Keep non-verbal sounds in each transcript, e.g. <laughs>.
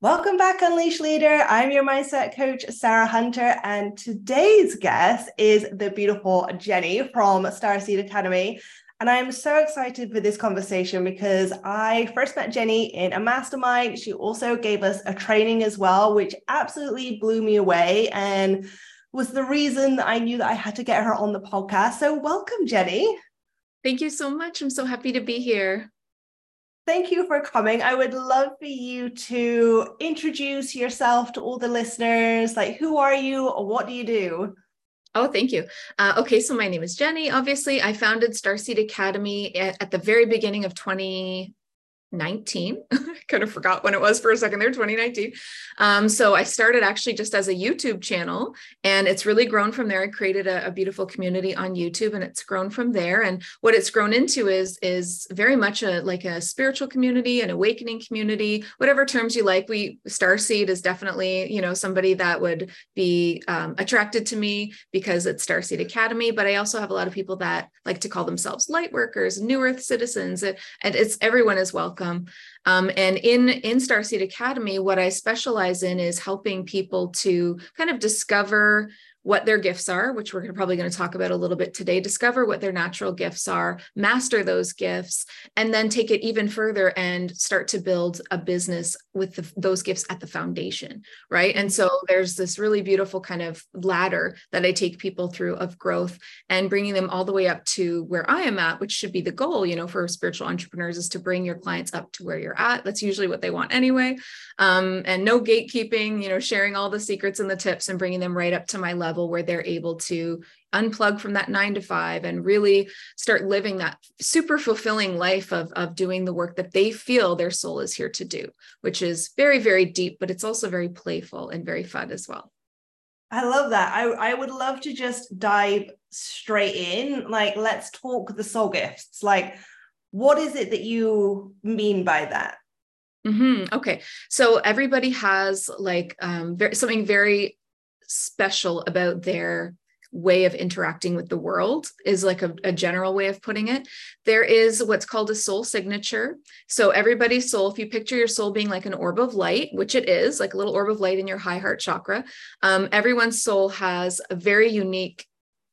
Welcome back, Unleash Leader. I'm your mindset coach, Sarah Hunter, and today's guest is the beautiful Jenny from Starseed Academy. And I'm so excited for this conversation because I first met Jenny in a mastermind. She also gave us a training as well, which absolutely blew me away and was the reason I knew that I had to get her on the podcast. So, welcome, Jenny. Thank you so much. I'm so happy to be here. Thank you for coming. I would love for you to introduce yourself to all the listeners. Like, who are you? What do you do? Oh, thank you. Uh, okay, so my name is Jenny. Obviously, I founded Starseed Academy at, at the very beginning of 20, 19 <laughs> kind of forgot when it was for a second there 2019 um, so i started actually just as a youtube channel and it's really grown from there. I created a, a, beautiful community on youtube and it's grown from there. And what it's grown into is is very much a like a spiritual community an awakening community whatever terms you like. We starseed is definitely you know somebody that would be um, attracted to me because it's starseed academy but i also have a lot of people that like to call themselves light workers new earth citizens and it's everyone as well welcome. Um, and in in Starseed Academy, what I specialize in is helping people to kind of discover what their gifts are, which we're probably going to talk about a little bit today, discover what their natural gifts are, master those gifts, and then take it even further and start to build a business with the, those gifts at the foundation, right? And so there's this really beautiful kind of ladder that I take people through of growth and bringing them all the way up to where I am at, which should be the goal, you know, for spiritual entrepreneurs is to bring your clients up to where you're at. That's usually what they want anyway. Um, and no gatekeeping, you know, sharing all the secrets and the tips and bringing them right up to my level level where they're able to unplug from that nine to five and really start living that super fulfilling life of, of doing the work that they feel their soul is here to do, which is very, very deep, but it's also very playful and very fun as well. I love that. I, I would love to just dive straight in. Like, let's talk the soul gifts. Like, what is it that you mean by that? Mm-hmm. Okay. So everybody has like um, very, something very special about their way of interacting with the world is like a, a, general way of putting it. There is what's called a soul signature. So everybody's soul if you picture your soul being like an orb of light which it is like a little orb of light in your high heart chakra um, everyone's soul has a very unique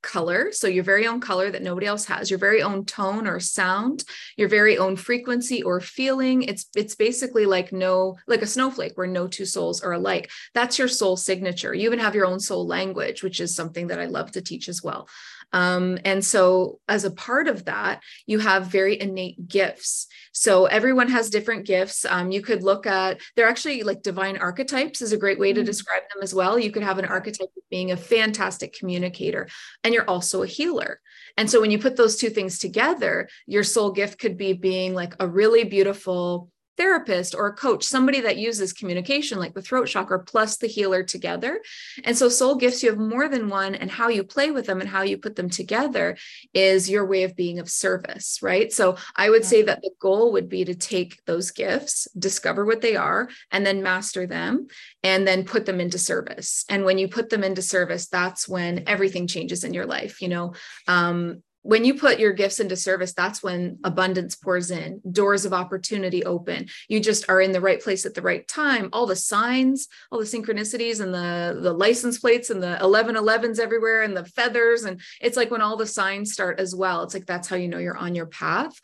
color. So your very own color that nobody else has, your very own tone or sound, your very own frequency or feeling. It's it's basically like no like a snowflake where no two souls are alike. That's your soul signature. You even have your own soul language, which is something that I love to teach as well. Um, and so, as a part of that, you have very innate gifts. So, everyone has different gifts. Um, you could look at, they're actually like divine archetypes, is a great way to mm-hmm. describe them as well. You could have an archetype of being a fantastic communicator, and you're also a healer. And so, when you put those two things together, your soul gift could be being like a really beautiful therapist or a coach, somebody that uses communication like the throat chakra plus the healer together. And so soul gifts, you have more than one, and how you play with them and how you put them together is your way of being of service, right? So I would say that the goal would be to take those gifts, discover what they are, and then master them and then put them into service. And when you put them into service, that's when everything changes in your life. You know, um, when you put your gifts into service that's when abundance pours in doors of opportunity open. You just are in the right place at the right time. All the signs all the synchronicities and the the license plates and the 1111s everywhere and the feathers. And it's like when all the signs start as well it's like that's how you know you're on your path.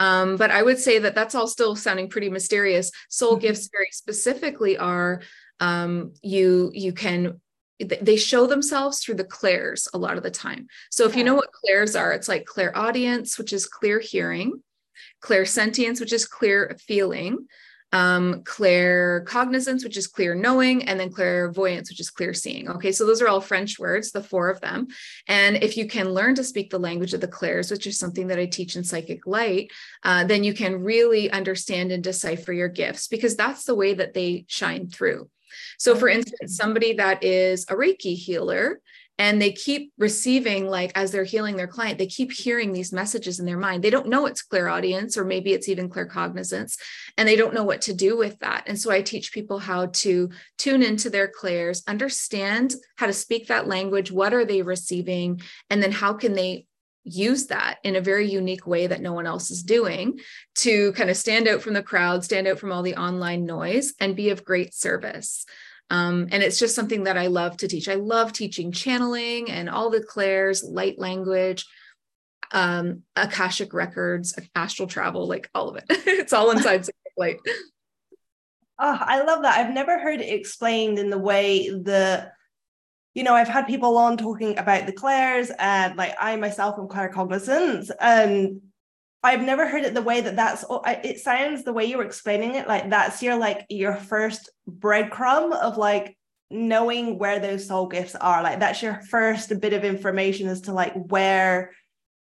Um, but i would say that that's all still sounding pretty mysterious. Soul mm-hmm. gifts very specifically are um, you you can they show themselves through the clairs a lot of the time. So if you know what clairs are, it's like clairaudience, which is clear hearing, clairsentience, which is clear feeling, um, claircognizance, which is clear knowing, and then clairvoyance, which is clear seeing. Okay, so those are all French words, the four of them. And if you can learn to speak the language of the clairs, which is something that I teach in Psychic Light, uh, then you can really understand and decipher your gifts because that's the way that they shine through. So, for instance, somebody that is a Reiki healer and they keep receiving, like as they're healing their client, they keep hearing these messages in their mind. They don't know it's clairaudience, or maybe it's even claircognizance, and they don't know what to do with that. And so I teach people how to tune into their clairs, understand how to speak that language, what are they receiving, and then how can they use that in a very unique way that no one else is doing to kind of stand out from the crowd, stand out from all the online noise, and be of great service. Um, and it's just something that I love to teach. I love teaching channeling and all the clairs, light language, um, Akashic records, astral travel, like all of it. <laughs> it's all inside <laughs> Light. Oh, I love that. I've never heard it explained in the way the you know, I've had people on talking about the clairs, and like I myself am claircognizant, and I've never heard it the way that that's. Oh, it sounds the way you were explaining it, like that's your like your first breadcrumb of like knowing where those soul gifts are. Like that's your first bit of information as to like where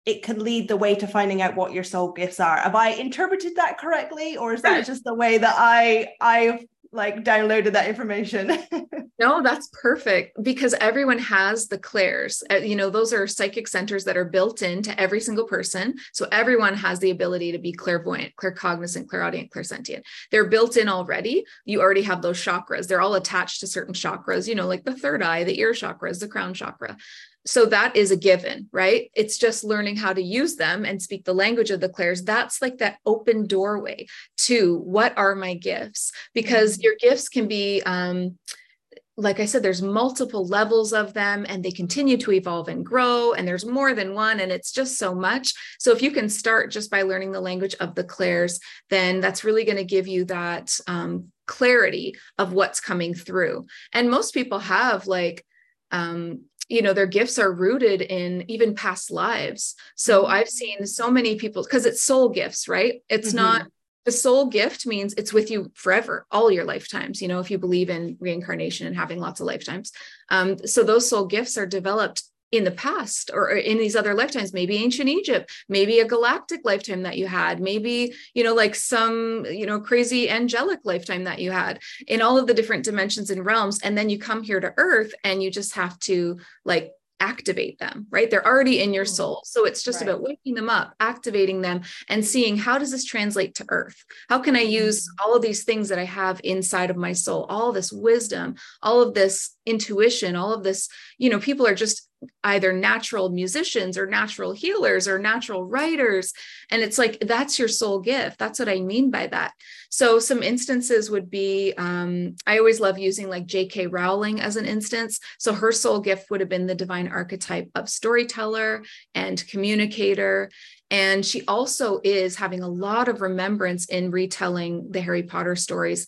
it could lead the way to finding out what your soul gifts are. Have I interpreted that correctly, or is that hmm. just the way that I I've like downloaded that information. <laughs> no, that's perfect because everyone has the clairs. Uh, you know, those are psychic centers that are built into every single person. So everyone has the ability to be clairvoyant, claircognizant, clairaudient, clairsentient. They're built in already. You already have those chakras. They're all attached to certain chakras, you know, like the third eye, the ear chakras, the crown chakra so that is a given right it's just learning how to use them and speak the language of the clairs that's like that open doorway to what are my gifts because mm-hmm. your gifts can be um like I said, there's multiple levels of them and they continue to evolve and grow, and there's more than one, and it's just so much. So, if you can start just by learning the language of the clairs, then that's really going to give you that um, clarity of what's coming through. And most people have like um, you know their gifts are rooted in even past lives so mm-hmm. i've seen so many people because it's soul gifts right it's mm-hmm. not the soul gift means it's with you forever all your lifetimes you know if you believe in reincarnation and having lots of lifetimes um, so those soul gifts are developed in the past or in these other lifetimes maybe ancient egypt maybe a galactic lifetime that you had maybe you know like some you know crazy angelic lifetime that you had in all of the different dimensions and realms and then you come here to earth and you just have to like activate them right they're already in your mm. soul so it's just right. about waking them up activating them and seeing how does this translate to earth how can i use mm. all of these things that i have inside of my soul all this wisdom all of this intuition all of this you know people are just either natural musicians or natural healers or natural writers. And it's like that's your soul gift. That's what i mean by that. So some instances would be um, i always love using like j.k rowling as an instance. So her soul gift would have been the divine archetype of storyteller and communicator. And she also is having a lot of remembrance in retelling the harry potter stories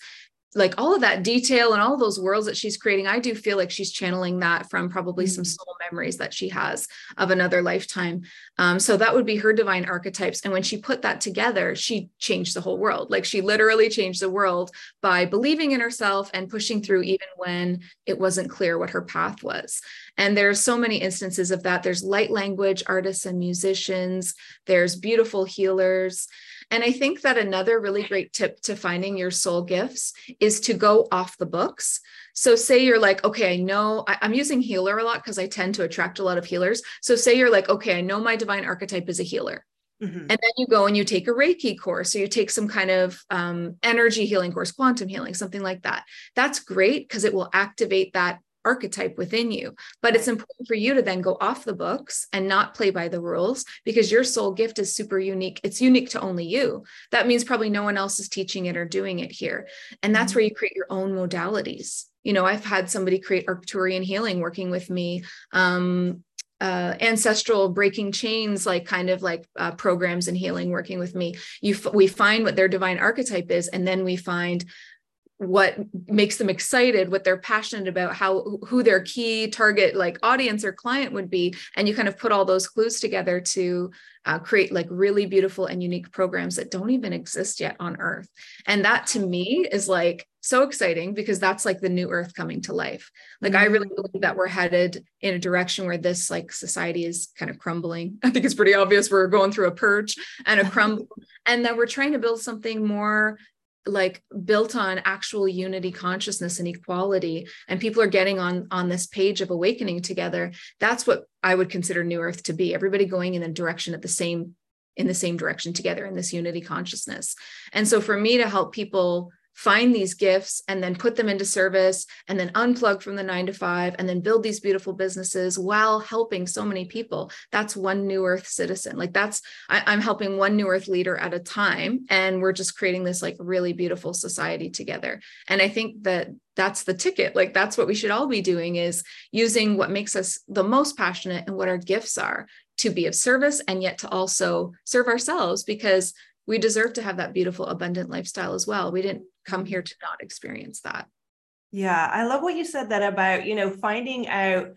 like all of that detail and all those worlds that she's creating i do feel like she's channeling that from probably some mm. soul memories that she has of another lifetime. Um, so that would be her divine archetypes. And when she put that together she changed the whole world. Like she literally changed the world by believing in herself and pushing through even when it wasn't clear what her path was. And there's so many instances of that. There's light language artists and musicians. There's beautiful healers and I think that another really great tip to finding your soul gifts is to go off the books. So, say you're like, okay, I know I, am using healer a lot because I tend to attract a lot of healers. So, say you're like, okay, I know my divine archetype is a healer. Mm-hmm. And then you go and you take a Reiki course, or you take some kind of um, energy healing course, quantum healing, something like that. That's great because it will activate that archetype within you. But it's important for you to then go off the books and not play by the rules because your soul gift is super unique. It's unique to only you. That means probably no one else is teaching it or doing it here. And that's mm-hmm. where you create your own modalities. You know, I've had somebody create Arcturian healing working with me. Um, uh, ancestral breaking chains like kind of like uh, programs and healing working with me you f- we find what their divine archetype is and then we find what makes them excited what they're passionate about how who their key target like audience or client would be and you kind of put all those clues together to uh, create like really beautiful and unique programs that don't even exist yet on earth and that to me is like so exciting because that's like the new earth coming to life like mm-hmm. i really mm-hmm. believe that we're headed in a direction where this like society is kind of crumbling <laughs> i think it's pretty obvious we're going through a purge and a crumble <laughs> and that we're trying to build something more like built on actual unity consciousness and equality and people are getting on on this page of awakening together that's what i would consider new earth to be everybody going in a direction at the same in the same direction together in this unity consciousness. And so for me to help people find these gifts and then put them into service and then unplug from the nine to five and then build these beautiful businesses while helping so many people. That's one new earth citizen. Like that's I, am helping one new earth leader at a time and we're just creating this like really beautiful society together. And i think that that's the ticket. Like that's what we should all be doing is using what makes us the most passionate and what our gifts are to be of service and yet to also serve ourselves because we deserve to have that beautiful abundant lifestyle as well. We didn't come here to not experience that. Yeah i love what you said that about you know finding out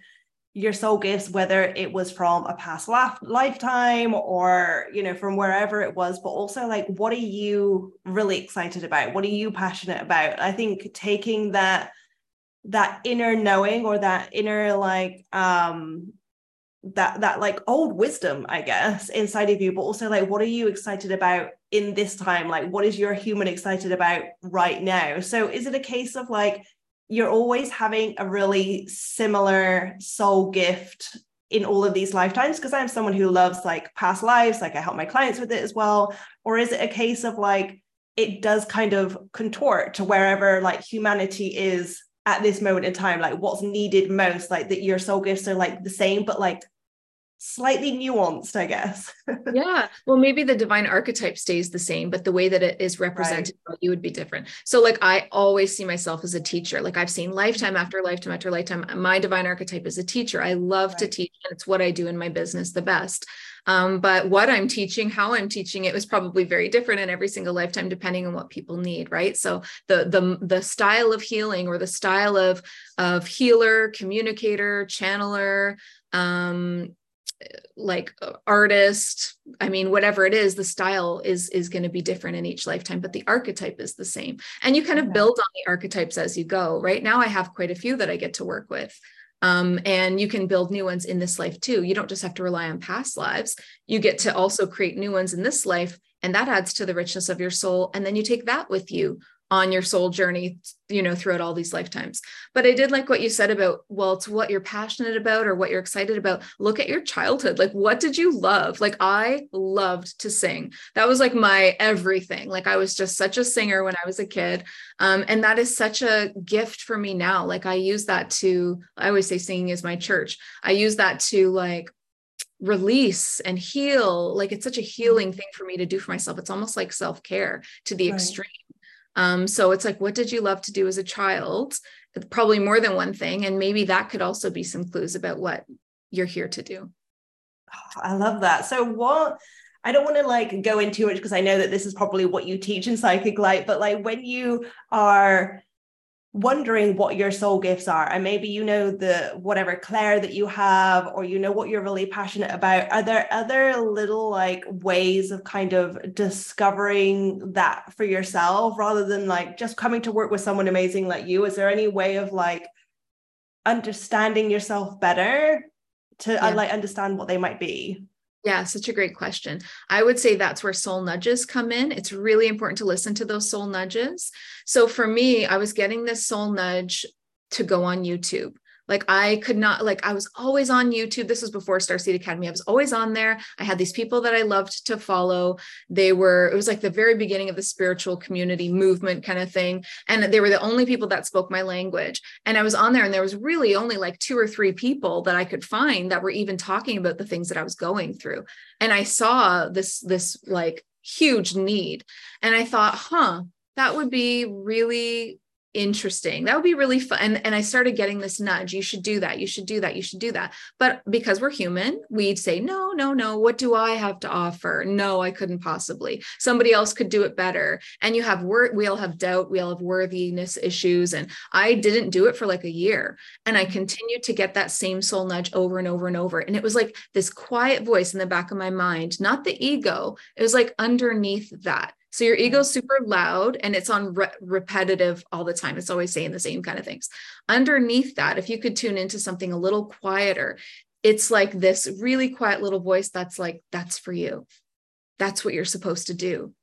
your soul gifts whether it was from a past life, lifetime or you know from wherever it was but also like what are you really excited about? What are you passionate about? I think taking that that inner knowing or that inner like um that that like old wisdom i guess inside of you but also like what are you excited about in this time? Like what is your human excited about right now? So is it a case of like you're always having a really similar soul gift in all of these lifetimes? Because i'm someone who loves like past lives like i help my clients with it as well. Or is it a case of like it does kind of contort to wherever like humanity is at this moment in time? Like what's needed most? Like that your soul gifts are like the same but like slightly nuanced, I guess. <laughs> yeah. Well, maybe the divine archetype stays the same, but the way that it is represented right. you would be different. So, like, I always see myself as a teacher. Like, I've seen lifetime after lifetime after lifetime. My divine archetype is a teacher. I love right. to teach, and it's what I do in my business the best. Um, but what I'm teaching, how I'm teaching it was probably very different in every single lifetime, depending on what people need, right? So the the the style of healing or the style of of healer, communicator, channeler, um, like uh, artist i mean whatever it is the style is is going to be different in each lifetime but the archetype is the same. And you kind of build on the archetypes as you go. Right now i have quite a few that i get to work with. Um, and you can build new ones in this life too. You don't just have to rely on past lives. You get to also create new ones in this life and that adds to the richness of your soul. And then you take that with you on your soul journey you know throughout all these lifetimes. But i did like what you said about well it's what you're passionate about or what you're excited about. Look at your childhood. Like what did you love? Like i loved to sing. That was like my everything. Like i was just such a singer when i was a kid. Um, and that is such a gift for me now. Like i use that to i always say singing is my church. I use that to like release and heal. Like it's such a healing thing for me to do for myself. It's almost like self-care to the right. extreme um, so it's like, what did you love to do as a child? Probably more than one thing. And maybe that could also be some clues about what you're here to do. I love that. So, what I don't want to like go into it because I know that this is probably what you teach in Psychic Light, but like when you are wondering what your soul gifts are. And maybe you know the whatever clair that you have or you know what you're really passionate about. Are there other little like ways of kind of discovering that for yourself rather than like just coming to work with someone amazing like you? Is there any way of like understanding yourself better to uh, yeah. like understand what they might be yeah, such a great question. I would say that's where soul nudges come in. It's really important to listen to those soul nudges. So for me, I was getting this soul nudge to go on YouTube. Like I could not, like I was always on YouTube. This was before Starseed Academy. I was always on there. I had these people that I loved to follow. They were, it was like the very beginning of the spiritual community movement kind of thing. And they were the only people that spoke my language. And I was on there and there was really only like two or three people that I could find that were even talking about the things that I was going through. And I saw this, this like huge need. And I thought, huh, that would be really interesting. That would be really fun. And, and i started getting this nudge. You should do that. You should do that. You should do that. But because we're human we'd say no no no. What do i have to offer? No i couldn't possibly. Somebody else could do it better. And you have work we all have doubt. We all have worthiness issues. And i didn't do it for like a year. And i mm-hmm. continued to get that same soul nudge over and over and over. And it was like this quiet voice in the back of my mind not the ego. It was like underneath that so your ego's mm-hmm. super loud and it's on re- repetitive all the time. It's always saying the same kind of things. Underneath that, if you could tune into something a little quieter, it's like this really quiet little voice that's like, that's for you. That's what you're supposed to do.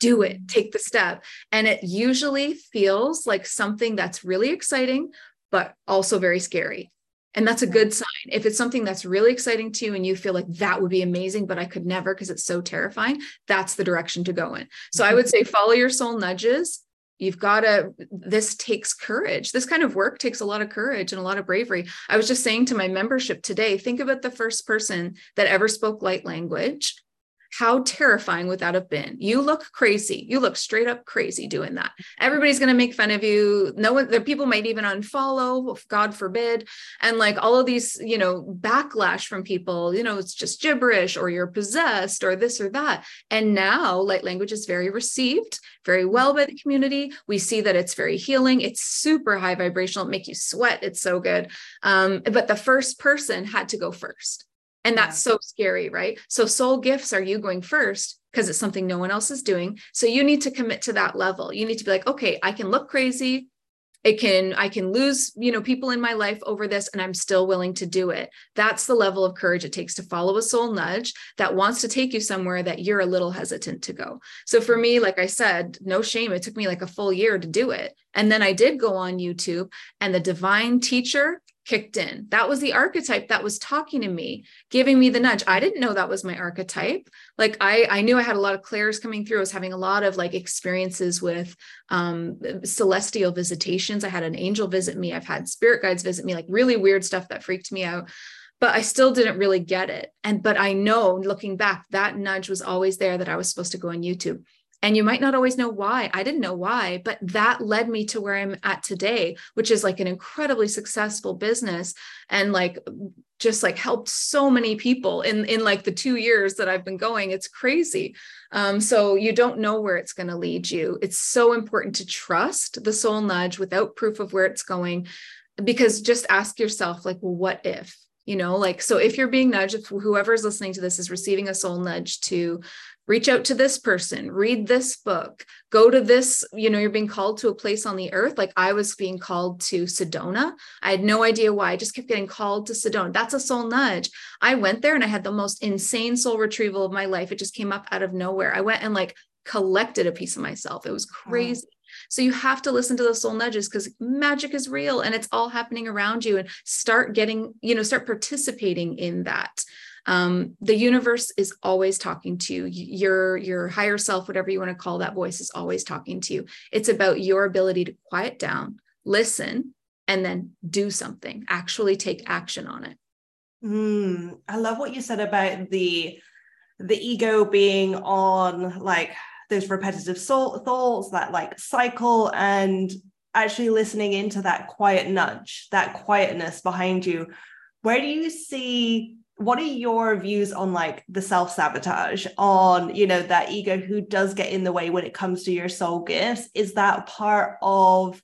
Do it, take the step. And it usually feels like something that's really exciting, but also very scary. And that's a good sign. If it's something that's really exciting to you and you feel like that would be amazing, but I could never because it's so terrifying, that's the direction to go in. So I would mm-hmm. say follow your soul nudges You've got to, this takes courage. This kind of work takes a lot of courage and a lot of bravery. I was just saying to my membership today think about the first person that ever spoke light language how terrifying would that have been? You look crazy. You look straight up crazy doing that. Everybody's going to make fun of you. No one, the people might even unfollow, God forbid. And like all of these, you know, backlash from people, you know, it's just gibberish or you're possessed or this or that. And now light language is very received very well by the community. We see that it's very healing. It's super high vibrational, make you sweat. It's so good. Um, but the first person had to go first. And that's yeah. so scary, right? So, soul gifts are you going first because it's something no one else is doing. So, you need to commit to that level. You need to be like, okay, I can look crazy. It can, I can lose, you know, people in my life over this, and I'm still willing to do it. That's the level of courage it takes to follow a soul nudge that wants to take you somewhere that you're a little hesitant to go. So, for me, like I said, no shame. It took me like a full year to do it. And then I did go on YouTube, and the divine teacher kicked in. That was the archetype that was talking to me, giving me the nudge. I didn't know that was my archetype. Like I, I knew I had a lot of clairs coming through. I was having a lot of like experiences with um, celestial visitations. I had an angel visit me. I've had spirit guides visit me, like really weird stuff that freaked me out. But I still didn't really get it. And but I know looking back, that nudge was always there that I was supposed to go on YouTube. And you might not always know why. I didn't know why, but that led me to where I'm at today, which is like an incredibly successful business and like just like helped so many people in in like the 2 years that I've been going. It's crazy. Um, so you don't know where it's going to lead you. It's so important to trust the soul nudge without proof of where it's going because just ask yourself like well what if you know like so if you're being nudged if whoever is listening to this is receiving a soul nudge to reach out to this person read this book go to this you know you're being called to a place on the earth. Like i was being called to sedona. I had no idea why. I just kept getting called to sedona. That's a soul nudge. I went there and i had the most insane soul retrieval of my life. It just came up out of nowhere. I went and like collected a piece of myself. It was crazy. So you have to listen to the soul nudges because magic is real and it's all happening around you and start getting, you know, start participating in that um, the universe is always talking to you. Your your higher self whatever you want to call that voice is always talking to you. It's about your ability to quiet down listen and then do something actually take action on it. Mm, i love what you said about the the ego being on like those repetitive thoughts that like cycle and actually listening into that quiet nudge that quietness behind you. Where do you see what are your views on like the self-sabotage on you know that ego who does get in the way when it comes to your soul gifts? Is that part of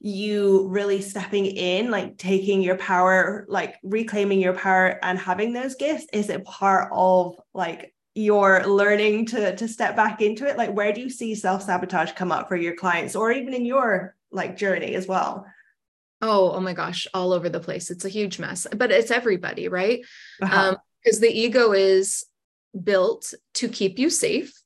you really stepping in like taking your power like reclaiming your power and having those gifts? Is it part of like your learning to to step back into it? Like where do you see self-sabotage come up for your clients or even in your like journey as well oh oh my gosh all over the place. It's a huge mess but it's everybody right? Because uh-huh. um, the ego is built to keep you safe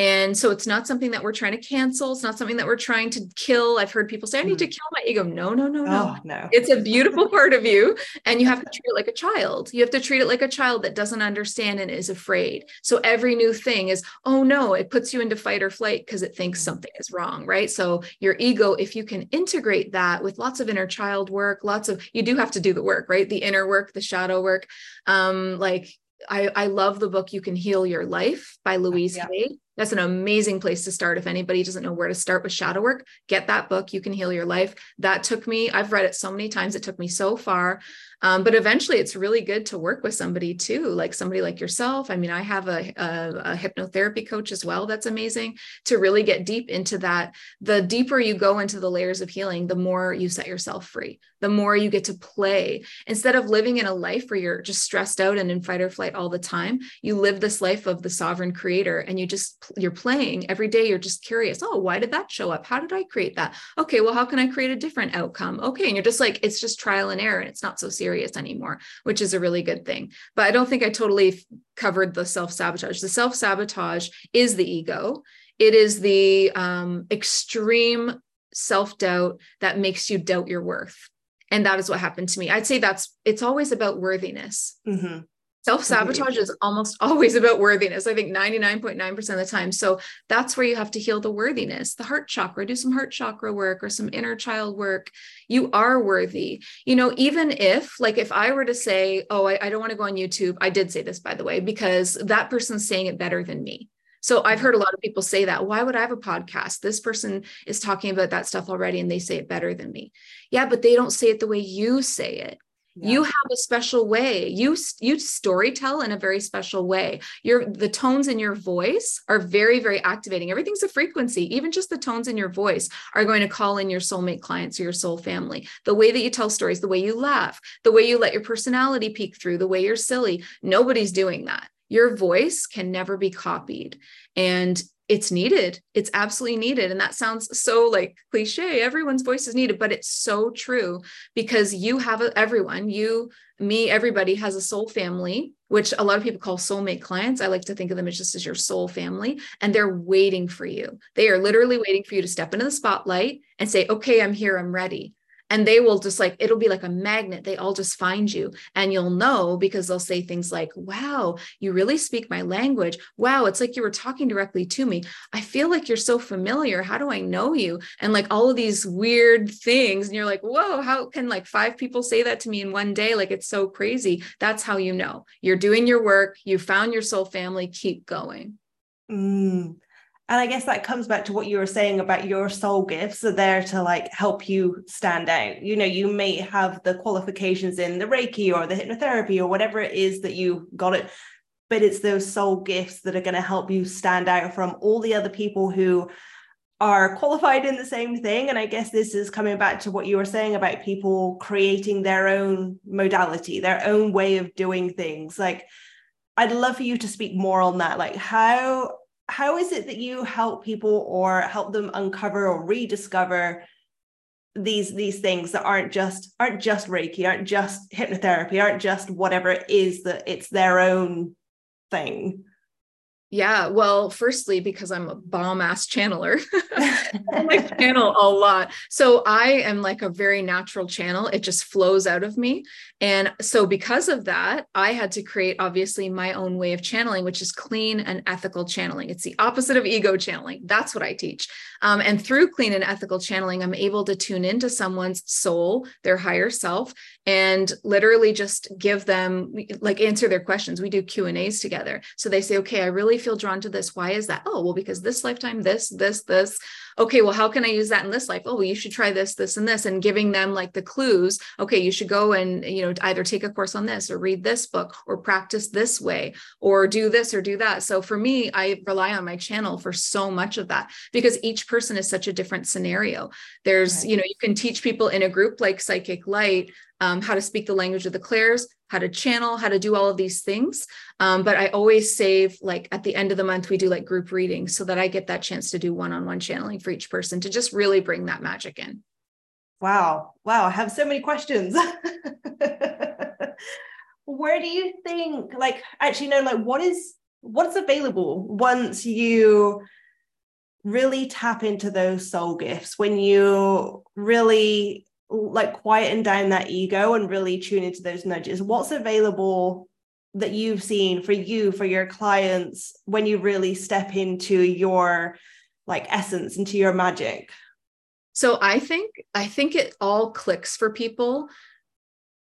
and so it's not something that we're trying to cancel. It's not something that we're trying to kill. I've heard people say, I need to mm. kill my ego. No, no, no, no. Oh, no. It's a beautiful <laughs> part of you. And you have to <laughs> treat it like a child. You have to treat it like a child that doesn't understand and is afraid. So every new thing is, oh no, it puts you into fight or flight because it thinks mm. something is wrong. Right. So your ego, if you can integrate that with lots of inner child work, lots of, you do have to do the work, right? The inner work, the shadow work. Um, like I, I love the book You Can Heal Your Life by Louise yeah. Hay. That's an amazing place to start. If anybody doesn't know where to start with shadow work, get that book. You can heal your life. That took me, I've read it so many times. It took me so far. Um, but eventually it's really good to work with somebody too, like somebody like yourself. I mean, I have a, a, a hypnotherapy coach as well. That's amazing to really get deep into that. The deeper you go into the layers of healing, the more you set yourself free, the more you get to play. Instead of living in a life where you're just stressed out and in fight or flight all the time, you live this life of the sovereign creator and you just you're playing every day you're just curious oh why did that show up? How did i create that? Okay well how can i create a different outcome? Okay and you're just like it's just trial and error and it's not so serious anymore which is a really good thing. But i don't think i totally covered the self-sabotage. The self-sabotage is the ego. It is the um, extreme self-doubt that makes you doubt your worth. And that is what happened to me. I'd say that's it's always about worthiness. Mm-hmm Self sabotage is almost <laughs> always about worthiness. I think 99.9% of the time. So that's where you have to heal the worthiness, the heart chakra, do some heart chakra work or some inner child work. You are worthy. You know, even if, like, if I were to say, oh, I, I don't want to go on YouTube, I did say this, by the way, because that person's saying it better than me. So I've mm-hmm. heard a lot of people say that. Why would I have a podcast? This person is talking about that stuff already and they say it better than me. Yeah, but they don't say it the way you say it. Yeah. You have a special way. You you storytell in a very special way. Your the tones in your voice are very very activating. Everything's a frequency. Even just the tones in your voice are going to call in your soulmate clients or your soul family. The way that you tell stories, the way you laugh, the way you let your personality peek through, the way you're silly. Nobody's doing that. Your voice can never be copied. And it's needed. It's absolutely needed. And that sounds so like cliche. Everyone's voice is needed, but it's so true because you have a, everyone, you, me, everybody has a soul family, which a lot of people call soulmate clients. I like to think of them as just as your soul family, and they're waiting for you. They are literally waiting for you to step into the spotlight and say, okay, I'm here, I'm ready and they will just like it'll be like a magnet. They all just find you. And you'll know because they'll say things like wow you really speak my language. Wow it's like you were talking directly to me. I feel like you're so familiar. How do i know you? And like all of these weird things. And you're like whoa how can like five people say that to me in one day? Like it's so crazy. That's how you know. You're doing your work. You found your soul family. Keep going. Mm and i guess that comes back to what you were saying about your soul gifts are there to like help you stand out. You know you may have the qualifications in the reiki or the hypnotherapy or whatever it is that you got it but it's those soul gifts that are going to help you stand out from all the other people who are qualified in the same thing. And i guess this is coming back to what you were saying about people creating their own modality their own way of doing things. Like i'd love for you to speak more on that. Like how how is it that you help people or help them uncover or rediscover these these things that aren't just aren't just reiki aren't just hypnotherapy aren't just whatever it is that it's their own thing yeah, well, firstly, because I'm a bomb ass channeler, <laughs> I <laughs> channel a lot. So I am like a very natural channel. It just flows out of me. And so, because of that, I had to create obviously my own way of channeling, which is clean and ethical channeling. It's the opposite of ego channeling. That's what I teach. Um, and through clean and ethical channeling, I'm able to tune into someone's soul, their higher self, and literally just give them like answer their questions. We do Q and A's together. So they say, okay, I really feel drawn to this. Why is that? Oh, well, because this lifetime, this, this, this. Okay, well, how can I use that in this life? Oh, well, you should try this, this, and this, and giving them like the clues. Okay, you should go and, you know, either take a course on this or read this book or practice this way or do this or do that. So for me, I rely on my channel for so much of that because each person is such a different scenario. There's, right. you know, you can teach people in a group like Psychic Light um, how to speak the language of the clairs, how to channel, how to do all of these things. Um, but I always save, like at the end of the month, we do like group readings so that I get that chance to do one on one channeling for each person to just really bring that magic in. Wow. Wow. I have so many questions. <laughs> Where do you think, like, actually, no, like, what is what's available once you really tap into those soul gifts when you really like quieten down that ego and really tune into those nudges. What's available that you've seen for you for your clients when you really step into your like essence into your magic? So i think i think it all clicks for people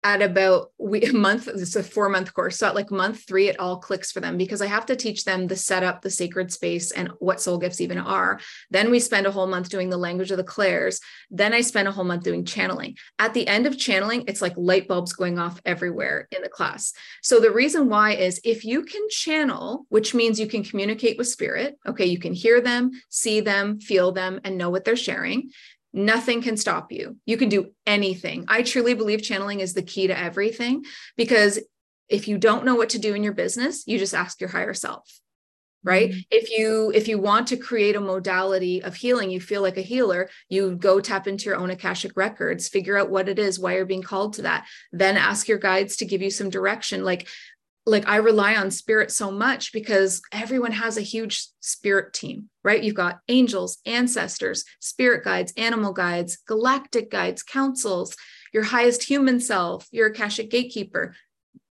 at about we, <laughs> a month it's a four month course so at like month three it all clicks for them because i have to teach them the setup the sacred space and what soul gifts even are. Then we spend a whole month doing the language of the clairs. Then i spend a whole month doing channeling. At the end of channeling it's like light bulbs going off everywhere in the class. So the reason why is if you can channel which means you can communicate with spirit okay you can hear them see them feel them and know what they're sharing Nothing can stop you. You can do anything. I truly believe channeling is the key to everything because if you don't know what to do in your business, you just ask your higher self right mm-hmm. if you if you want to create a modality of healing you feel like a healer you go tap into your own akashic records figure out what it is why you're being called to that then ask your guides to give you some direction like like I rely on spirit so much because everyone has a huge spirit team, right? You've got angels, ancestors, spirit guides, animal guides, galactic guides, councils, your highest human self, your Akashic gatekeeper.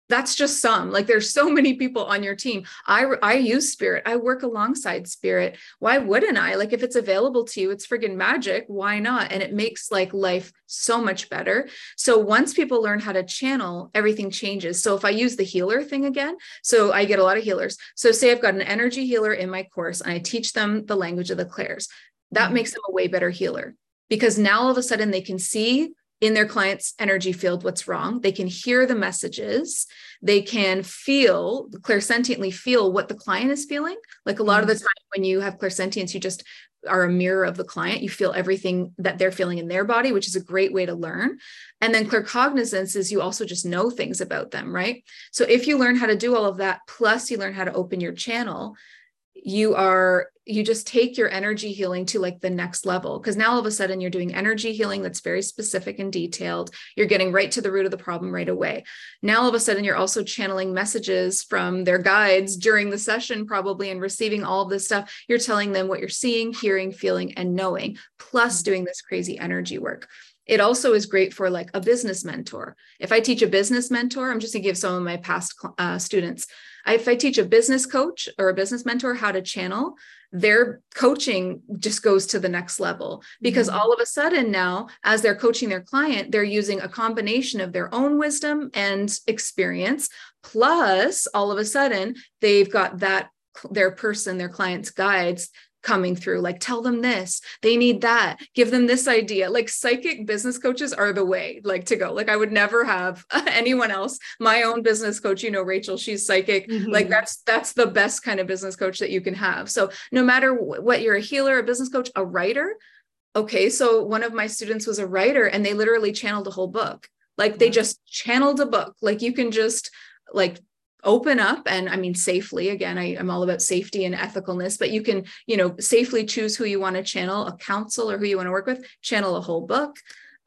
That's just some like there's so many people on your team. I i use spirit. I work alongside spirit. Why wouldn't i? Like if it's available to you it's friggin magic. Why not? And it makes like life so much better. So once people learn how to channel everything changes. So if i use the healer thing again so i get a lot of healers. So say i've got an energy healer in my course and i teach them the language of the clairs. That mm-hmm. makes them a way better healer because now all of a sudden they can see in their client's energy field what's wrong. They can hear the messages. They can feel, clairsentiently feel what the client is feeling. Like a lot mm-hmm. of the mm-hmm. time when you have clairsentience, you just are a mirror of the client. You feel everything that they're feeling in their body, which is a great way to learn. And then claircognizance is you also just know things about them, right? So if you learn how to do all of that, plus you learn how to open your channel, you are you just take your energy healing to like the next level. Because now all of a sudden you're doing energy healing that's very specific and detailed. You're getting right to the root of the problem right away. Now all of a sudden you're also channeling messages from their guides during the session probably and receiving all of this stuff. You're telling them what you're seeing hearing feeling and knowing plus mm-hmm. doing this crazy energy work. It also is great for like a business mentor. If i teach a business mentor i'm just going to give some of my past uh, students if I teach a business coach or a business mentor how to channel, their coaching just goes to the next level because mm-hmm. all of a sudden now as they're coaching their client they're using a combination of their own wisdom and experience plus all of a sudden they've got that their person their client's guides coming through like tell them this they need that give them this idea. Like psychic business coaches are the way like to go. Like i would never have <laughs> anyone else my own business coach you know rachel she's psychic. Mm-hmm. like that's that's the best kind of business coach that you can have. So no matter what you're a healer a business coach a writer okay so one of my students was a writer and they literally channeled a whole book. Like they just channeled a book. Like you can just like open up and i mean safely again I, am all about safety and ethicalness but you can you know safely choose who you want to channel a council or who you want to work with channel a whole book.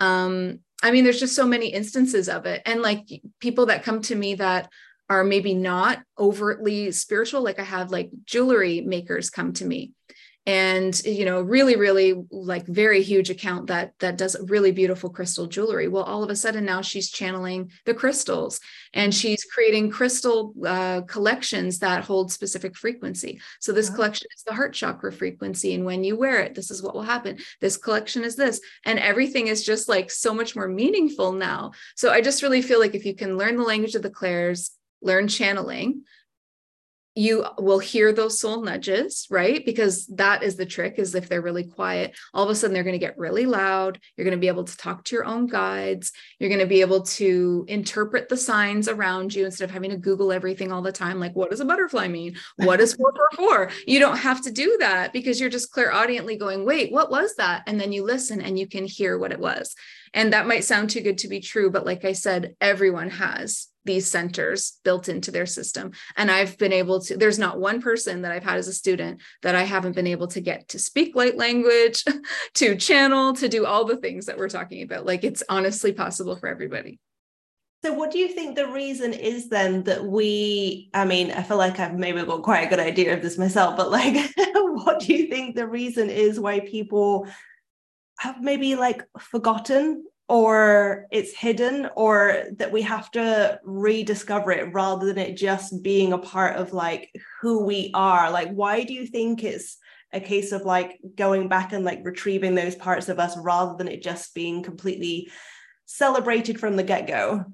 Um i mean there's just so many instances of it. And like people that come to me that are maybe not overtly spiritual like i have like jewelry makers come to me and you know really really like very huge account that that does really beautiful crystal jewelry. Well all of a sudden now she's channeling the crystals and she's creating crystal uh, collections that hold specific frequency. So this collection is the heart chakra frequency and when you wear it this is what will happen. This collection is this and everything is just like so much more meaningful now. So i just really feel like if you can learn the language of the clairs learn channeling you will hear those soul nudges right? Because that is the trick is if they're really quiet all of a sudden they're going to get really loud. You're going to be able to talk to your own guides. You're going to be able to interpret the signs around you instead of having to google everything all the time like what does a butterfly mean? What is 444 you don't have to do that because you're just clairaudiently going wait what was that? And then you listen and you can hear what it was and that might sound too good to be true but like i said everyone has these centers built into their system. And I've been able to, there's not one person that I've had as a student that I haven't been able to get to speak light language, <laughs> to channel, to do all the things that we're talking about. Like it's honestly possible for everybody. So, what do you think the reason is then that we? I mean, I feel like I've maybe got quite a good idea of this myself, but like, <laughs> what do you think the reason is why people have maybe like forgotten or it's hidden or that we have to rediscover it rather than it just being a part of like who we are. Like why do you think it's a case of like going back and like retrieving those parts of us rather than it just being completely celebrated from the get-go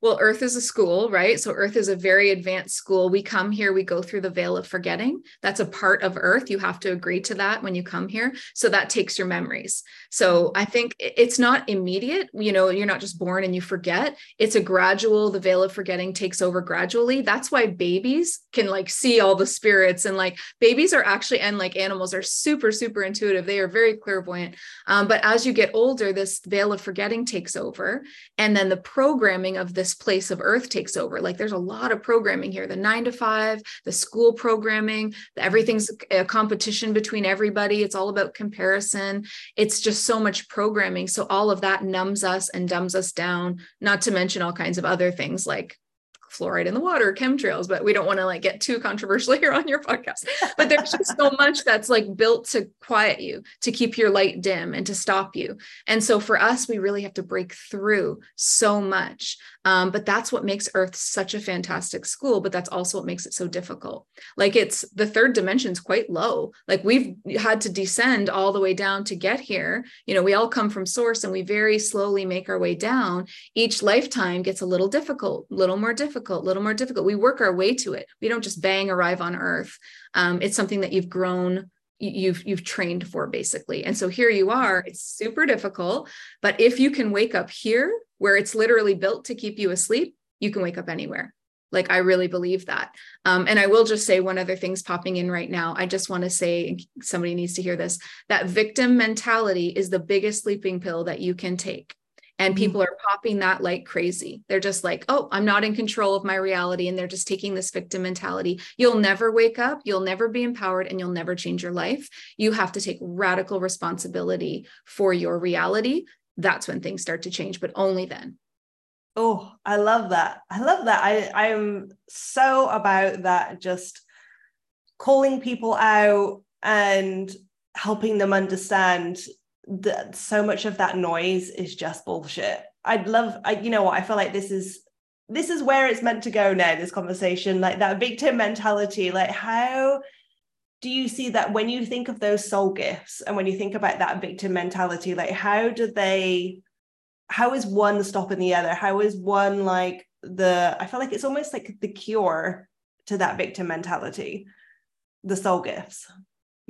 well, Earth is a school, right? So Earth is a very advanced school. We come here, we go through the veil of forgetting. That's a part of Earth. You have to agree to that when you come here. So that takes your memories. So I think it's not immediate. You know, you're not just born and you forget. It's a gradual, the veil of forgetting takes over gradually. That's why babies can like see all the spirits and like babies are actually, and like animals are super, super intuitive. They are very clairvoyant. Um, but as you get older, this veil of forgetting takes over. And then the programming of this this place of earth takes over like there's a lot of programming here the 9 to 5 the school programming everything's a competition between everybody it's all about comparison it's just so much programming so all of that numbs us and dumbs us down not to mention all kinds of other things like fluoride in the water, chemtrails, but we don't want to like get too controversial <laughs> here on your podcast. But there's just so <laughs> much that's like built to quiet you, to keep your light dim and to stop you. And so for us, we really have to break through so much. Um, but that's what makes Earth such a fantastic school. But that's also what makes it so difficult. Like it's the third dimension is quite low. Like we've had to descend all the way down to get here. You know, we all come from source and we very slowly make our way down. Each lifetime gets a little difficult, little more difficult, little more difficult. We work our way to it. We don't just bang arrive on Earth. Um, it's something that you've grown you've you've trained for basically. And so here you are. It's super difficult but if you can wake up here where it's literally built to keep you asleep you can wake up anywhere. Like i really believe that. Um, and i will just say one other thing's popping in right now. I just want to say somebody needs to hear this that victim mentality is the biggest sleeping pill that you can take and mm-hmm. people are popping that like crazy. They're just like, oh, I'm not in control of my reality. And they're just taking this victim mentality. You'll never wake up, you'll never be empowered, and you'll never change your life. You have to take radical responsibility for your reality. That's when things start to change, but only then. Oh, I love that. I love that. I, I'm so about that, just calling people out and helping them understand that so much of that noise is just bullshit. I'd love, I, you know what? I feel like this is this is where it's meant to go now. This conversation, like that victim mentality, like how do you see that when you think of those soul gifts and when you think about that victim mentality, like how do they? How is one stopping the other? How is one like the? I feel like it's almost like the cure to that victim mentality, the soul gifts.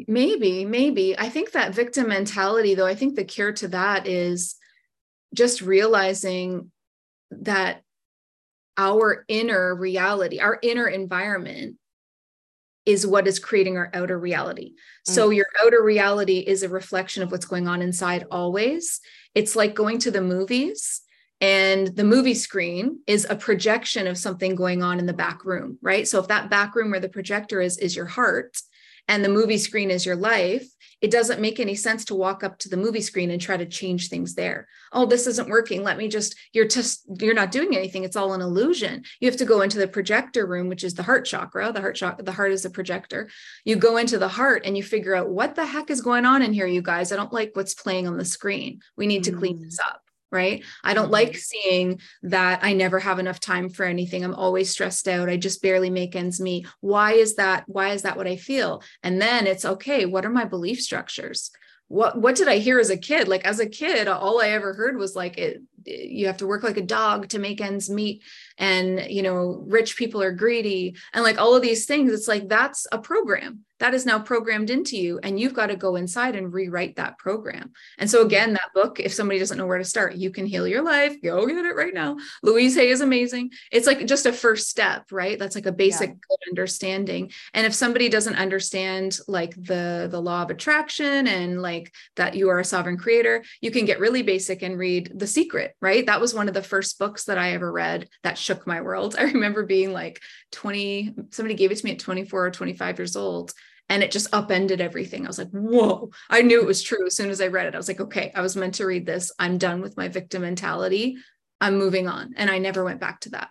Maybe, maybe. I think that victim mentality, though, I think the cure to that is just realizing that our inner reality, our inner environment is what is creating our outer reality. Mm. So your outer reality is a reflection of what's going on inside always. It's like going to the movies and the movie screen is a projection of something going on in the back room, right? So if that back room where the projector is is your heart, and the movie screen is your life, it doesn't make any sense to walk up to the movie screen and try to change things there. Oh, this isn't working. Let me just, you're just, you're not doing anything. It's all an illusion. You have to go into the projector room, which is the heart chakra. The heart chakra, the heart is a projector. You go into the heart and you figure out what the heck is going on in here, you guys. I don't like what's playing on the screen. We need to clean this mm. up right? I don't like mm-hmm. seeing that I never have enough time for anything. I'm always stressed out. I just barely make ends meet. Why is that? Why is that what I feel? And then it's okay, what are my belief structures? What what did I hear as a kid? Like as a kid, all I ever heard was like it you have to work like a dog to make ends meet and you know rich people are greedy and like all of these things it's like that's a program that is now programmed into you and you've got to go inside and rewrite that program. And so again that book if somebody doesn't know where to start you can heal your life go get it right now. Louise hay is amazing. It's like just a first step right? That's like a basic yeah. understanding. And if somebody doesn't understand like the the law of attraction and like that you are a sovereign creator you can get really basic and read the secret right that was one of the first books that i ever read that shook my world. <laughs> I remember being like 20, somebody gave it to me at 24 or 25 years old and it just upended everything. I was like, whoa, I knew it was true. As soon as I read it, I was like, okay, I was meant to read this. I'm done with my victim mentality. I'm moving on. And I never went back to that.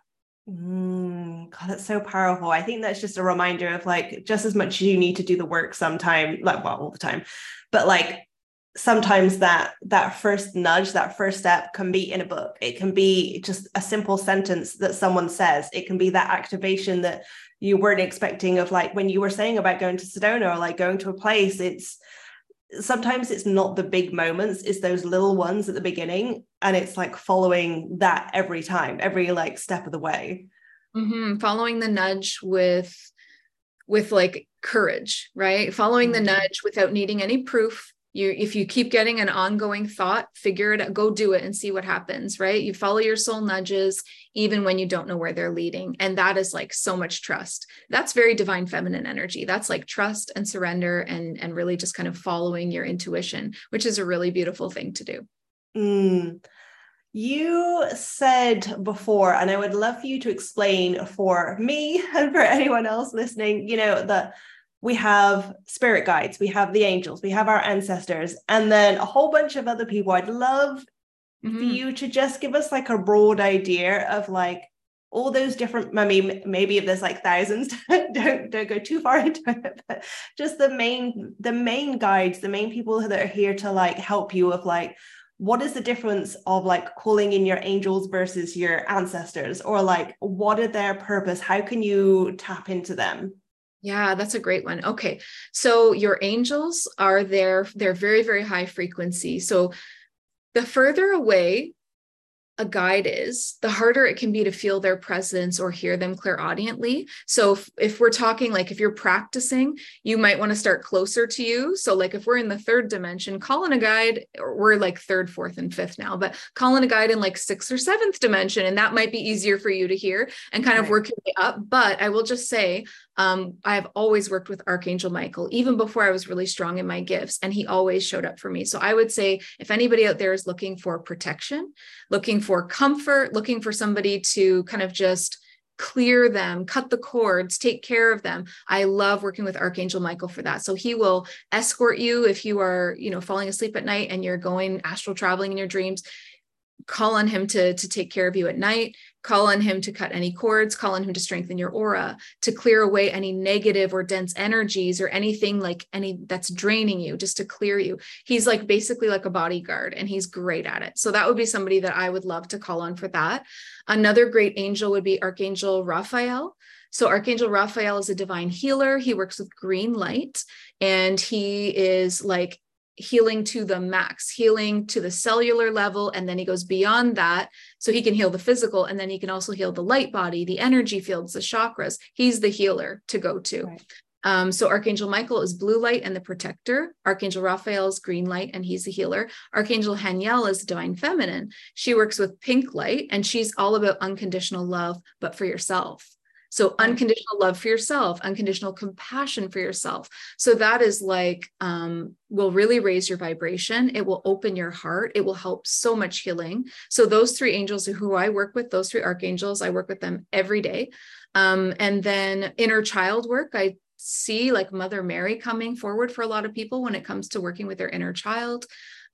Mm, God, that's so powerful. I think that's just a reminder of like, just as much you need to do the work sometime, like, well, all the time, but like sometimes that that first nudge that first step can be in a book it can be just a simple sentence that someone says it can be that activation that you weren't expecting of like when you were saying about going to sedona or like going to a place it's sometimes it's not the big moments it's those little ones at the beginning and it's like following that every time every like step of the way mm-hmm. following the nudge with with like courage right following mm-hmm. the nudge without needing any proof you if you keep getting an ongoing thought figure it out go do it and see what happens right? You follow your soul nudges even when you don't know where they're leading and that is like so much trust. That's very divine feminine energy. That's like trust and surrender and and really just kind of following your intuition which is a really beautiful thing to do. Mm. You said before, and I would love for you to explain for me <laughs> and for anyone else listening, you know, that we have spirit guides, we have the angels, we have our ancestors, and then a whole bunch of other people. I'd love mm-hmm. for you to just give us like a broad idea of like all those different i mean maybe if there's like thousands <laughs> don't don't go too far <laughs> into it but just the main the main guides the main people that are here to like help you with like what is the difference of like calling in your angels versus your ancestors or like what are their purpose how can you tap into them yeah, that's a great one. Okay. So your angels are there, they're very, very high frequency. So the further away a guide is, the harder it can be to feel their presence or hear them clairaudiently. So if, if we're talking like if you're practicing, you might want to start closer to you. So like if we're in the third dimension, call in a guide, we're like third, fourth, and fifth now, but call in a guide in like sixth or seventh dimension, and that might be easier for you to hear and kind right. of work your way up. But I will just say, um, I've always worked with Archangel Michael, even before I was really strong in my gifts, and he always showed up for me. So I would say if anybody out there is looking for protection, looking for comfort, looking for somebody to kind of just clear them, cut the cords, take care of them. I love working with Archangel Michael for that. So he will escort you if you are, you know, falling asleep at night and you're going astral traveling in your dreams call on him to, to take care of you at night call on him to cut any cords. Call on him to strengthen your aura to clear away any negative or dense energies or anything like any that's draining you just to clear you. He's like basically like a bodyguard and he's great at it. So that would be somebody that i would love to call on for that. Another great angel would be archangel raphael. So Archangel Raphael is a divine healer. He works with green light and he is like healing to the max, healing to the cellular level. And then he goes beyond that. So he can heal the physical and then he can also heal the light body, the energy fields, the chakras. He's the healer to go to. Right. Um, so Archangel Michael is blue light and the protector. Archangel Raphael is green light and he's the healer. Archangel Haniel is divine feminine. She works with pink light and she's all about unconditional love, but for yourself. So unconditional love for yourself, unconditional compassion for yourself. So that is like um, will really raise your vibration. It will open your heart. It will help so much healing. So those three angels who I work with, those three archangels, I work with them every day. Um, and then inner child work, I see like Mother Mary coming forward for a lot of people when it comes to working with their inner child.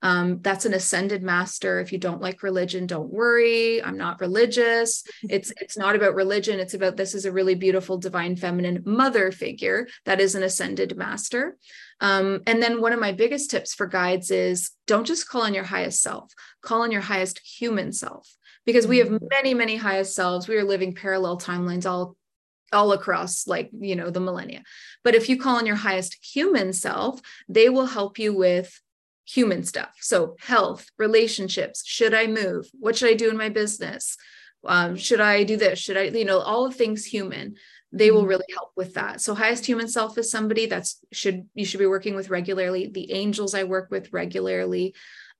Um, that's an ascended master. If you don't like religion, don't worry. I'm not religious. <laughs> It's it's not about religion. It's about this is a really beautiful divine feminine mother figure that is an ascended master. Um, and then one of my biggest tips for guides is don't just call on your highest self. Call on your highest human self because we have mm-hmm. many many highest selves. We are living parallel timelines all all across like you know the millennia but if you call on your highest human self they will help you with human stuff. So, health, relationships, should I move? What should I do in my business? Um, should I do this? Should I, you know, all of things human, they will mm-hmm. really help with that. So, highest human self is somebody that's should you should be working with regularly. The angels I work with regularly.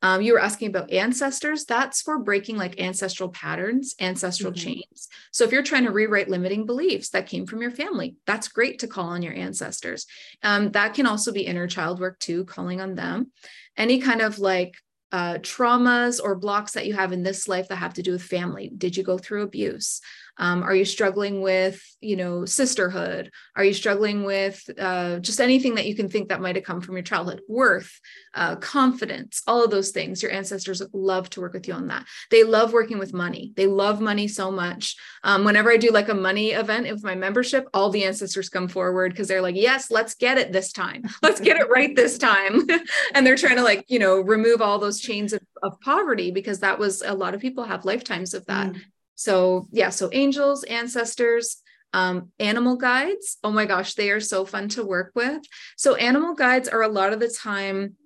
Um, you were asking about ancestors. That's for breaking like ancestral patterns, ancestral mm-hmm. chains. So if you're trying to rewrite limiting beliefs that came from your family, that's great to call on your ancestors. Um, that can also be inner child work too, calling on them. Any kind of like uh, traumas or blocks that you have in this life that have to do with family. Did you go through abuse? Um, are you struggling with, you know, sisterhood? Are you struggling with uh, just anything that you can think that might have come from your childhood? Worth, uh, confidence, all of those things. Your ancestors love to work with you on that. They love working with money. They love money so much. Um, whenever I do like a money event with my membership, all the ancestors come forward because they're like, yes, let's get it this time. Let's get it right this time. <laughs> and they're trying to like, you know, remove all those chains of, of poverty because that was a lot of people have lifetimes of that. Mm. So, yeah, so angels, ancestors, um, animal guides. Oh my gosh, they are so fun to work with. So, animal guides are a lot of the time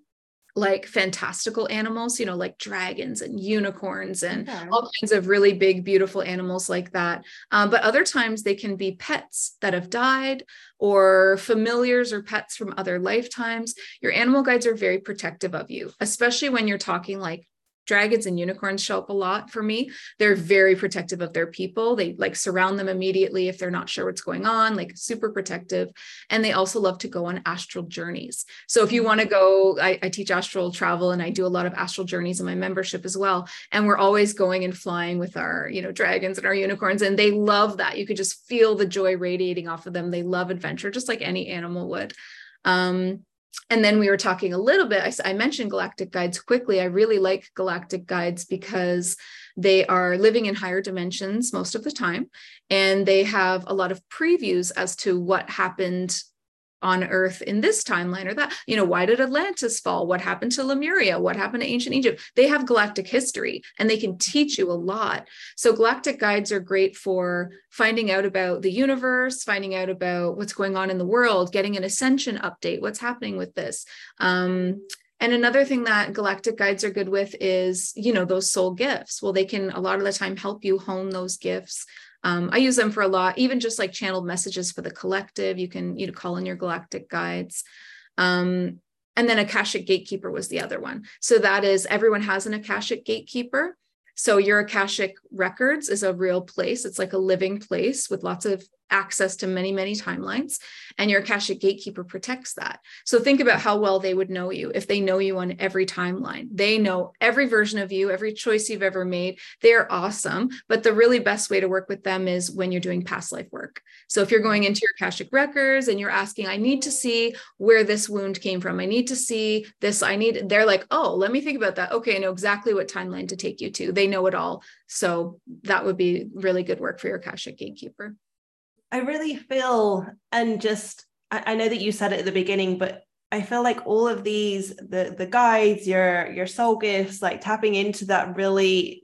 like fantastical animals, you know, like dragons and unicorns and okay. all kinds of really big, beautiful animals like that. Um, but other times they can be pets that have died or familiars or pets from other lifetimes. Your animal guides are very protective of you, especially when you're talking like dragons and unicorns show up a lot for me. They're very protective of their people. They like surround them immediately if they're not sure what's going on, like super protective. And they also love to go on astral journeys. So if you want to go, I, I teach astral travel and I do a lot of astral journeys in my membership as well. And we're always going and flying with our, you know, dragons and our unicorns. And they love that. You could just feel the joy radiating off of them. They love adventure, just like any animal would. Um, and then we were talking a little bit. I, I, mentioned galactic guides quickly. I really like galactic guides because they are living in higher dimensions most of the time, and they have a lot of previews as to what happened on earth in this timeline or that you know why did atlantis fall? What happened to lemuria? What happened to ancient egypt? They have galactic history and they can teach you a lot. So galactic guides are great for finding out about the universe finding out about what's going on in the world getting an ascension update what's happening with this. Um, and another thing that galactic guides are good with is you know those soul gifts. Well they can a lot of the time help you hone those gifts um, I use them for a lot, even just like channeled messages for the collective. You can you know call in your galactic guides. Um, and then Akashic Gatekeeper was the other one. So that is everyone has an Akashic Gatekeeper. So your Akashic Records is a real place. It's like a living place with lots of access to many, many timelines, and your Akashic Gatekeeper protects that. So think about how well they would know you if they know you on every timeline. They know every version of you, every choice you've ever made. They're awesome. But the really best way to work with them is when you're doing past life work. So if you're going into your Akashic records and you're asking, I need to see where this wound came from, I need to see this, I need, they're like, oh, let me think about that. Okay, I know exactly what timeline to take you to. They know it all. So that would be really good work for your Akashic Gatekeeper. I really feel, and just I, I know that you said it at the beginning, but I feel like all of these, the the guides, your your soul gifts, like tapping into that really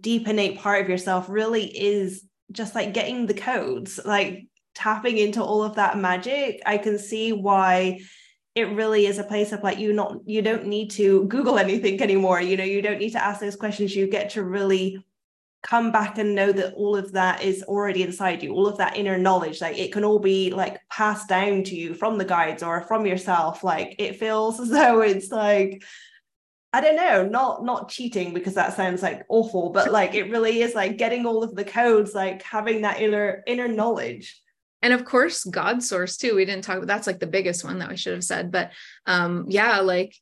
deep innate part of yourself really is just like getting the codes, like tapping into all of that magic. I can see why it really is a place of like you not you don't need to google anything anymore you know you don't need to ask those questions you get to really come back and know that all of that is already inside you all of that inner knowledge like it can all be like passed down to you from the guides or from yourself like it feels <laughs> as though it's like I don't know, not not cheating because that sounds like awful, but like it really is like getting all of the codes, like having that inner inner knowledge. And of course, God source too. We didn't talk about that's like the biggest one that we should have said, but um yeah, like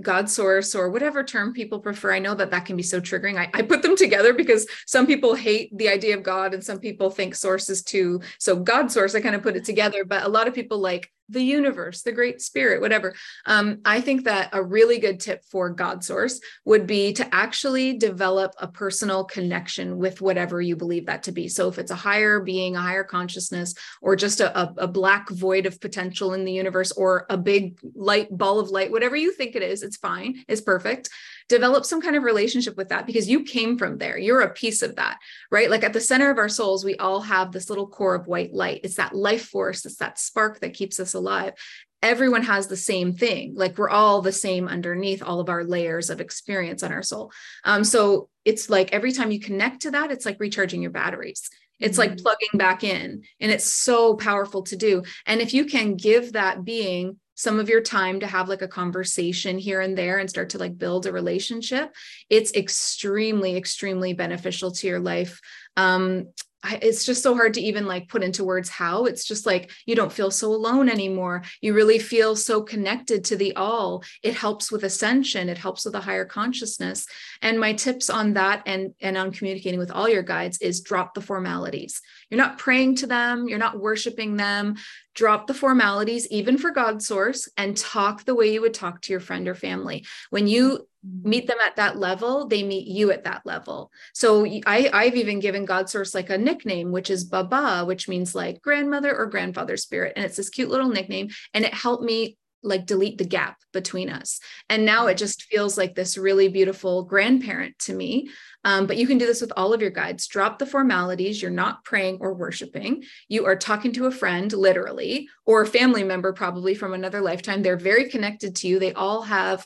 God source or whatever term people prefer. I know that that can be so triggering. I, I, put them together because some people hate the idea of God and some people think sources too. So God source, I kind of put it together, but a lot of people like the universe, the great spirit, whatever. Um, I think that a really good tip for God source would be to actually develop a personal connection with whatever you believe that to be. So if it's a higher being, a higher consciousness, or just a, a, a black void of potential in the universe, or a big light ball of light, whatever you think it is, it's fine, it's perfect develop some kind of relationship with that because you came from there. You're a piece of that, right? Like at the center of our souls, we all have this little core of white light. It's that life force, it's that spark that keeps us alive. Everyone has the same thing. Like we're all the same underneath all of our layers of experience on our soul. Um, so it's like every time you connect to that, it's like recharging your batteries. It's like mm-hmm. plugging back in, and it's so powerful to do. And if you can give that being some of your time to have like a conversation here and there and start to like build a relationship it's extremely extremely beneficial to your life um it's just so hard to even like put into words how. It's just like you don't feel so alone anymore. You really feel so connected to the all. It helps with ascension. It helps with a higher consciousness. And my tips on that and and on communicating with all your guides is drop the formalities. You're not praying to them. You're not worshiping them drop the formalities even for god source and talk the way you would talk to your friend or family. When you meet them at that level they meet you at that level. So I, i've even given god source like a nickname which is baba which means like grandmother or grandfather spirit. And it's this cute little nickname and it helped me like delete the gap between us. And now it just feels like this really beautiful grandparent to me. Um, but you can do this with all of your guides. Drop the formalities. You're not praying or worshiping. You are talking to a friend literally or a family member probably from another lifetime. They're very connected to you. They all have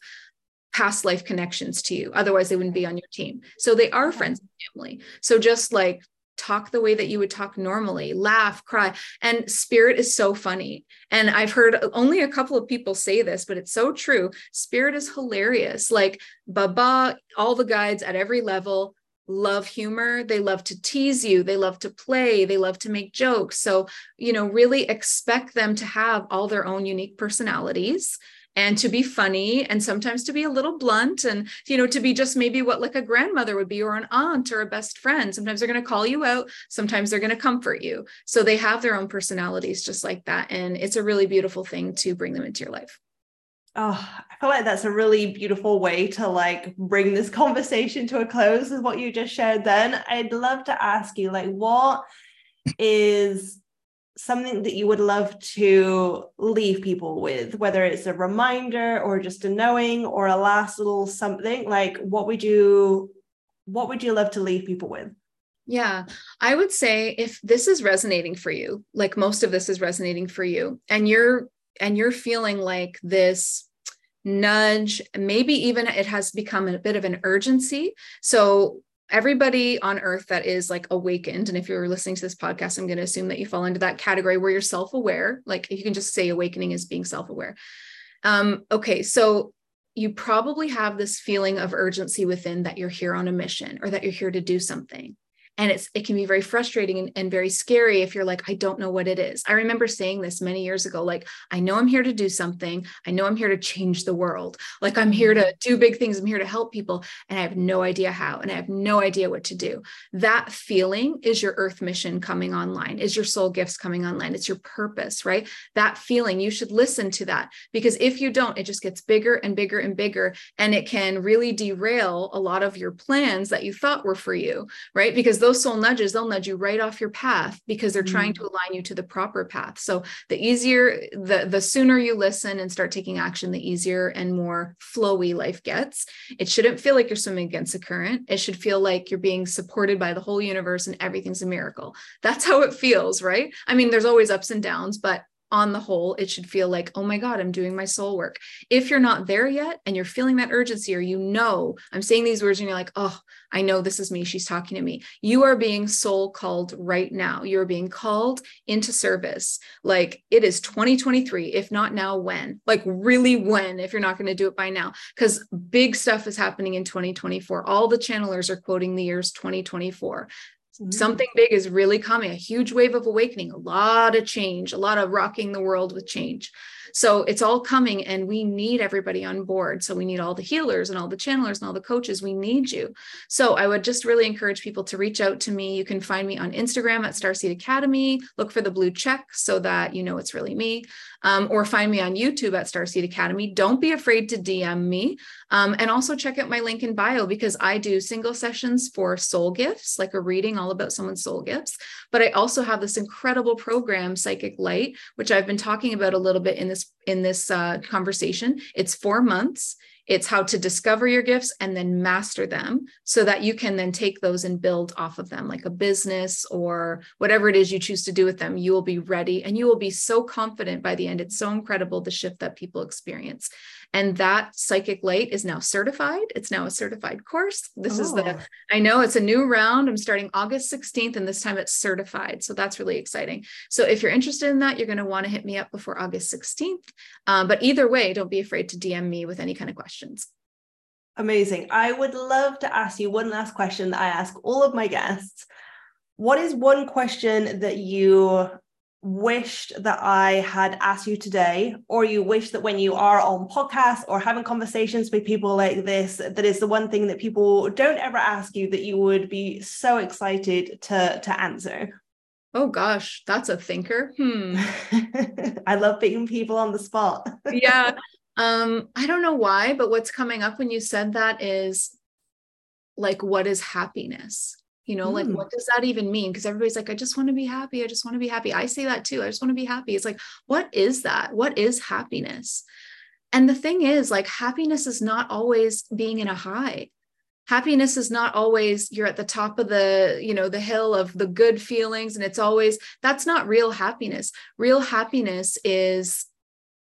past life connections to you. Otherwise, they wouldn't be on your team. So they are friends and family. So just like talk the way that you would talk normally, laugh, cry. And spirit is so funny. And I've heard only a couple of people say this, but it's so true. Spirit is hilarious. Like Baba, all the guides at every level love humor they love to tease you they love to play they love to make jokes so you know really expect them to have all their own unique personalities and to be funny and sometimes to be a little blunt and you know to be just maybe what like a grandmother would be or an aunt or a best friend. Sometimes they're going to call you out. Sometimes they're going to comfort you. So they have their own personalities just like that and it's a really beautiful thing to bring them into your life. Oh, I feel like that's a really beautiful way to like bring this <laughs> conversation to a close with what you just shared then. I'd love to ask you like what is something that you would love to leave people with, whether it's a reminder or just a knowing or a last little something, like what would you what would you love to leave people with? Yeah, I would say if this is resonating for you, like most of this is resonating for you, and you're and you're feeling like this nudge, maybe even it has become a bit of an urgency. So everybody on earth that is like awakened and if you're listening to this podcast i'm going to assume that you fall into that category where you're self-aware like you can just say awakening is being self-aware. Um, okay so you probably have this feeling of urgency within that you're here on a mission or that you're here to do something and it's it can be very frustrating and, and, very scary if you're like i don't know what it is. I remember saying this many years ago like i know i'm here to do something. I know i'm here to change the world. Like i'm here to do big things. I'm here to help people and i have no idea how and i have no idea what to do. That feeling is your earth mission coming online is your soul gifts coming online. It's your purpose right? That feeling you should listen to that because if you don't it just gets bigger and bigger and bigger and it can really derail a lot of your plans that you thought were for you right? Because those soul nudges, they'll nudge you right off your path because they're mm-hmm. trying to align you to the proper path. So the easier, the the sooner you listen and start taking action, the easier and more flowy life gets. It shouldn't feel like you're swimming against a current. It should feel like you're being supported by the whole universe and everything's a miracle. That's how it feels, right? I mean, there's always ups and downs, but on the whole, it should feel like, oh my God, I'm doing my soul work. If you're not there yet and you're feeling that urgency, or you know, I'm saying these words and you're like, oh, I know this is me. She's talking to me. You are being soul called right now. You're being called into service. Like it is 2023. If not now, when? Like really when, if you're not going to do it by now? Because big stuff is happening in 2024. All the channelers are quoting the years 2024. Mm-hmm. Something big is really coming, a huge wave of awakening, a lot of change, a lot of rocking the world with change. So it's all coming and we need everybody on board. So we need all the healers and all the channelers and all the coaches. We need you. So I would just really encourage people to reach out to me. You can find me on Instagram at Starseed Academy. Look for the blue check so that you know it's really me. Um, or find me on YouTube at Starseed Academy. Don't be afraid to DM me. Um, and also check out my link in bio because I do single sessions for soul gifts, like a reading all about someone's soul gifts. But I also have this incredible program, Psychic Light, which I've been talking about a little bit in this this in this uh, conversation. It's four months. It's how to discover your gifts and then master them so that you can then take those and build off of them like a business or whatever it is you choose to do with them. You will be ready and you will be so confident by the end. It's so incredible the shift that people experience and that psychic light is now certified. It's now a certified course. This oh. is the, oh. I know it's a new round. I'm starting August 16th, and this time it's certified. So that's really exciting. So if you're interested in that, you're going to want to hit me up before August 16th. Um, but either way, don't be afraid to DM me with any kind of questions. Amazing. I would love to ask you one last question that I ask all of my guests. What is one question that you wished that I had asked you today, or you wish that when you are on podcasts or having conversations with people like this, that is the one thing that people don't ever ask you that you would be so excited to, to answer? Oh gosh, that's a thinker. Hmm. <laughs> I love putting people on the spot. <laughs> yeah. Um, I don't know why, but what's coming up when you said that is like, what is happiness? You know mm. like what does that even mean? Because everybody's like i just want to be happy i just want to be happy. I say that too i just want to be happy. It's like what is that? What is happiness? And the thing is like happiness is not always being in a high. Happiness is not always you're at the top of the you know the hill of the good feelings and it's always that's not real happiness. Real happiness is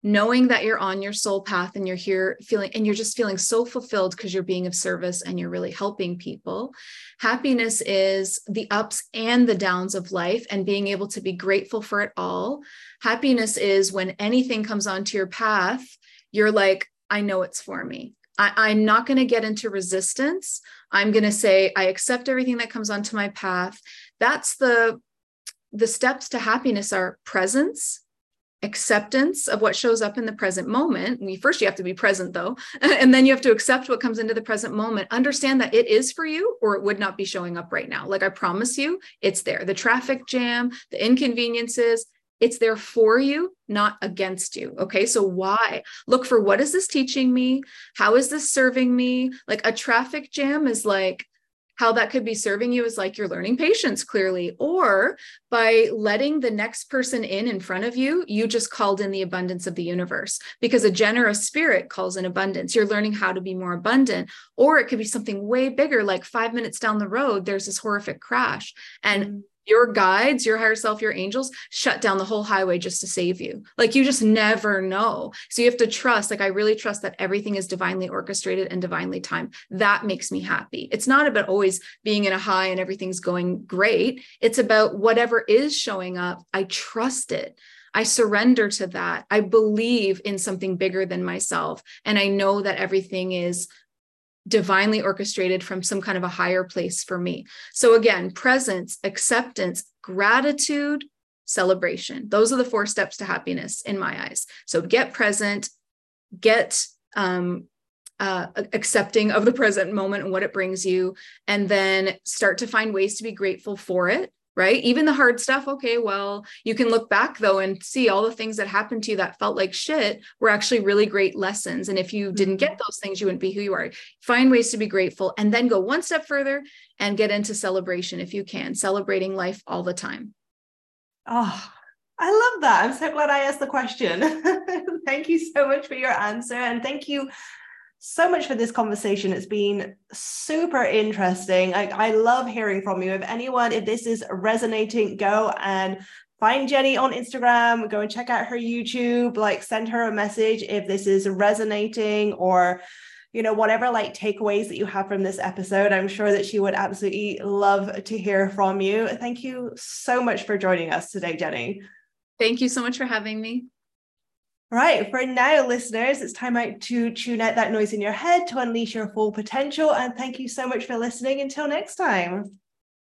knowing that you're on your soul path and you're here feeling and you're just feeling so fulfilled because you're being of service and you're really helping people happiness is the ups and the downs of life and being able to be grateful for it all happiness is when anything comes onto your path you're like i know it's for me I, am not going to get into resistance. I'm going to say, I accept everything that comes onto my path. That's the the steps to happiness are presence, acceptance of what shows up in the present moment. We first you have to be present though, <laughs> and then you have to accept what comes into the present moment. Understand that it is for you or it would not be showing up right now. Like I promise you, it's there. The traffic jam, the inconveniences, it's there for you, not against you. Okay. So why? Look for what is this teaching me? How is this serving me? Like a traffic jam is like, how that could be serving you is like you're learning patience clearly, or by letting the next person in in front of you, you just called in the abundance of the universe because a generous spirit calls in abundance. You're learning how to be more abundant, or it could be something way bigger, like five minutes down the road, there's this horrific crash. And mm-hmm your guides, your higher self, your angels shut down the whole highway just to save you. Like you just never know. So you have to trust, like I really trust that everything is divinely orchestrated and divinely timed. That makes me happy. It's not about always being in a high and everything's going great. It's about whatever is showing up. I trust it. I surrender to that. I believe in something bigger than myself. And I know that everything is divinely orchestrated from some kind of a higher place for me. So, again, presence, acceptance, gratitude, celebration. Those are the four steps to happiness in my eyes. So, get present, get um, uh, accepting of the present moment and what it brings you, and then start to find ways to be grateful for it right? Even the hard stuff, okay, well, you can look back though and see all the things that happened to you that felt like shit were actually really great lessons. And if you didn't get mm-hmm. those things, you wouldn't be who you are. Find ways to be grateful and then go one step further and get into celebration if you can, celebrating life all the time. Oh, I love that. I'm so glad I asked the question. <laughs> thank you so much for your answer. And thank you so much for this conversation. It's been super interesting. I, I love hearing from you. If anyone, if this is resonating, go and find Jenny on Instagram, go and check out her YouTube, like send her a message if this is resonating or you know whatever like takeaways that you have from this episode i'm sure that she would absolutely love to hear from you thank you so much for joining us today jenny thank you so much for having me Right, for now, listeners, it's time out to tune out that noise in your head to unleash your full potential. And thank you so much for listening. Until next time.